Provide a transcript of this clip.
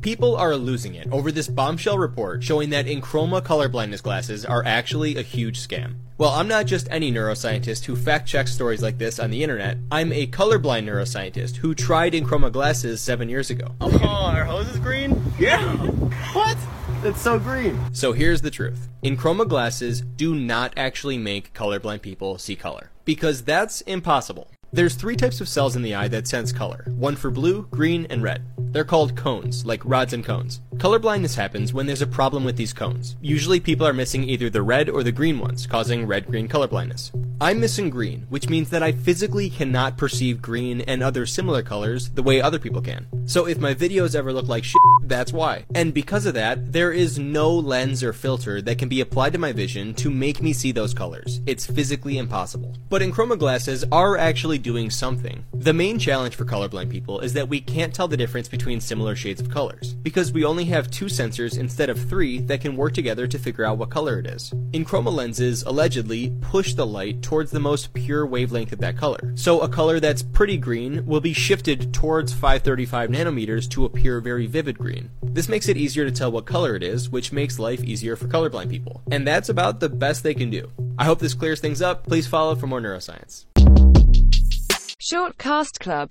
People are losing it over this bombshell report showing that EnChroma colorblindness glasses are actually a huge scam. Well, I'm not just any neuroscientist who fact checks stories like this on the internet. I'm a colorblind neuroscientist who tried EnChroma glasses seven years ago. Oh, our hose is green? Yeah. what? It's so green. So here's the truth. EnChroma glasses do not actually make colorblind people see color. Because that's impossible. There's three types of cells in the eye that sense color. One for blue, green, and red. They're called cones, like rods and cones. Color blindness happens when there's a problem with these cones. Usually people are missing either the red or the green ones, causing red-green color blindness. I'm missing green, which means that I physically cannot perceive green and other similar colors the way other people can. So if my videos ever look like shit, that's why. And because of that, there is no lens or filter that can be applied to my vision to make me see those colors. It's physically impossible. But EnChroma glasses are actually doing something. The main challenge for colorblind people is that we can't tell the difference between similar shades of colors, because we only have two sensors instead of three that can work together to figure out what color it is. EnChroma lenses allegedly push the light towards the most pure wavelength of that color. So a color that's pretty green will be shifted towards 535 nanometers to appear very vivid green. This makes it easier to tell what color it is, which makes life easier for colorblind people. And that's about the best they can do. I hope this clears things up. Please follow for more neuroscience. Shortcast Club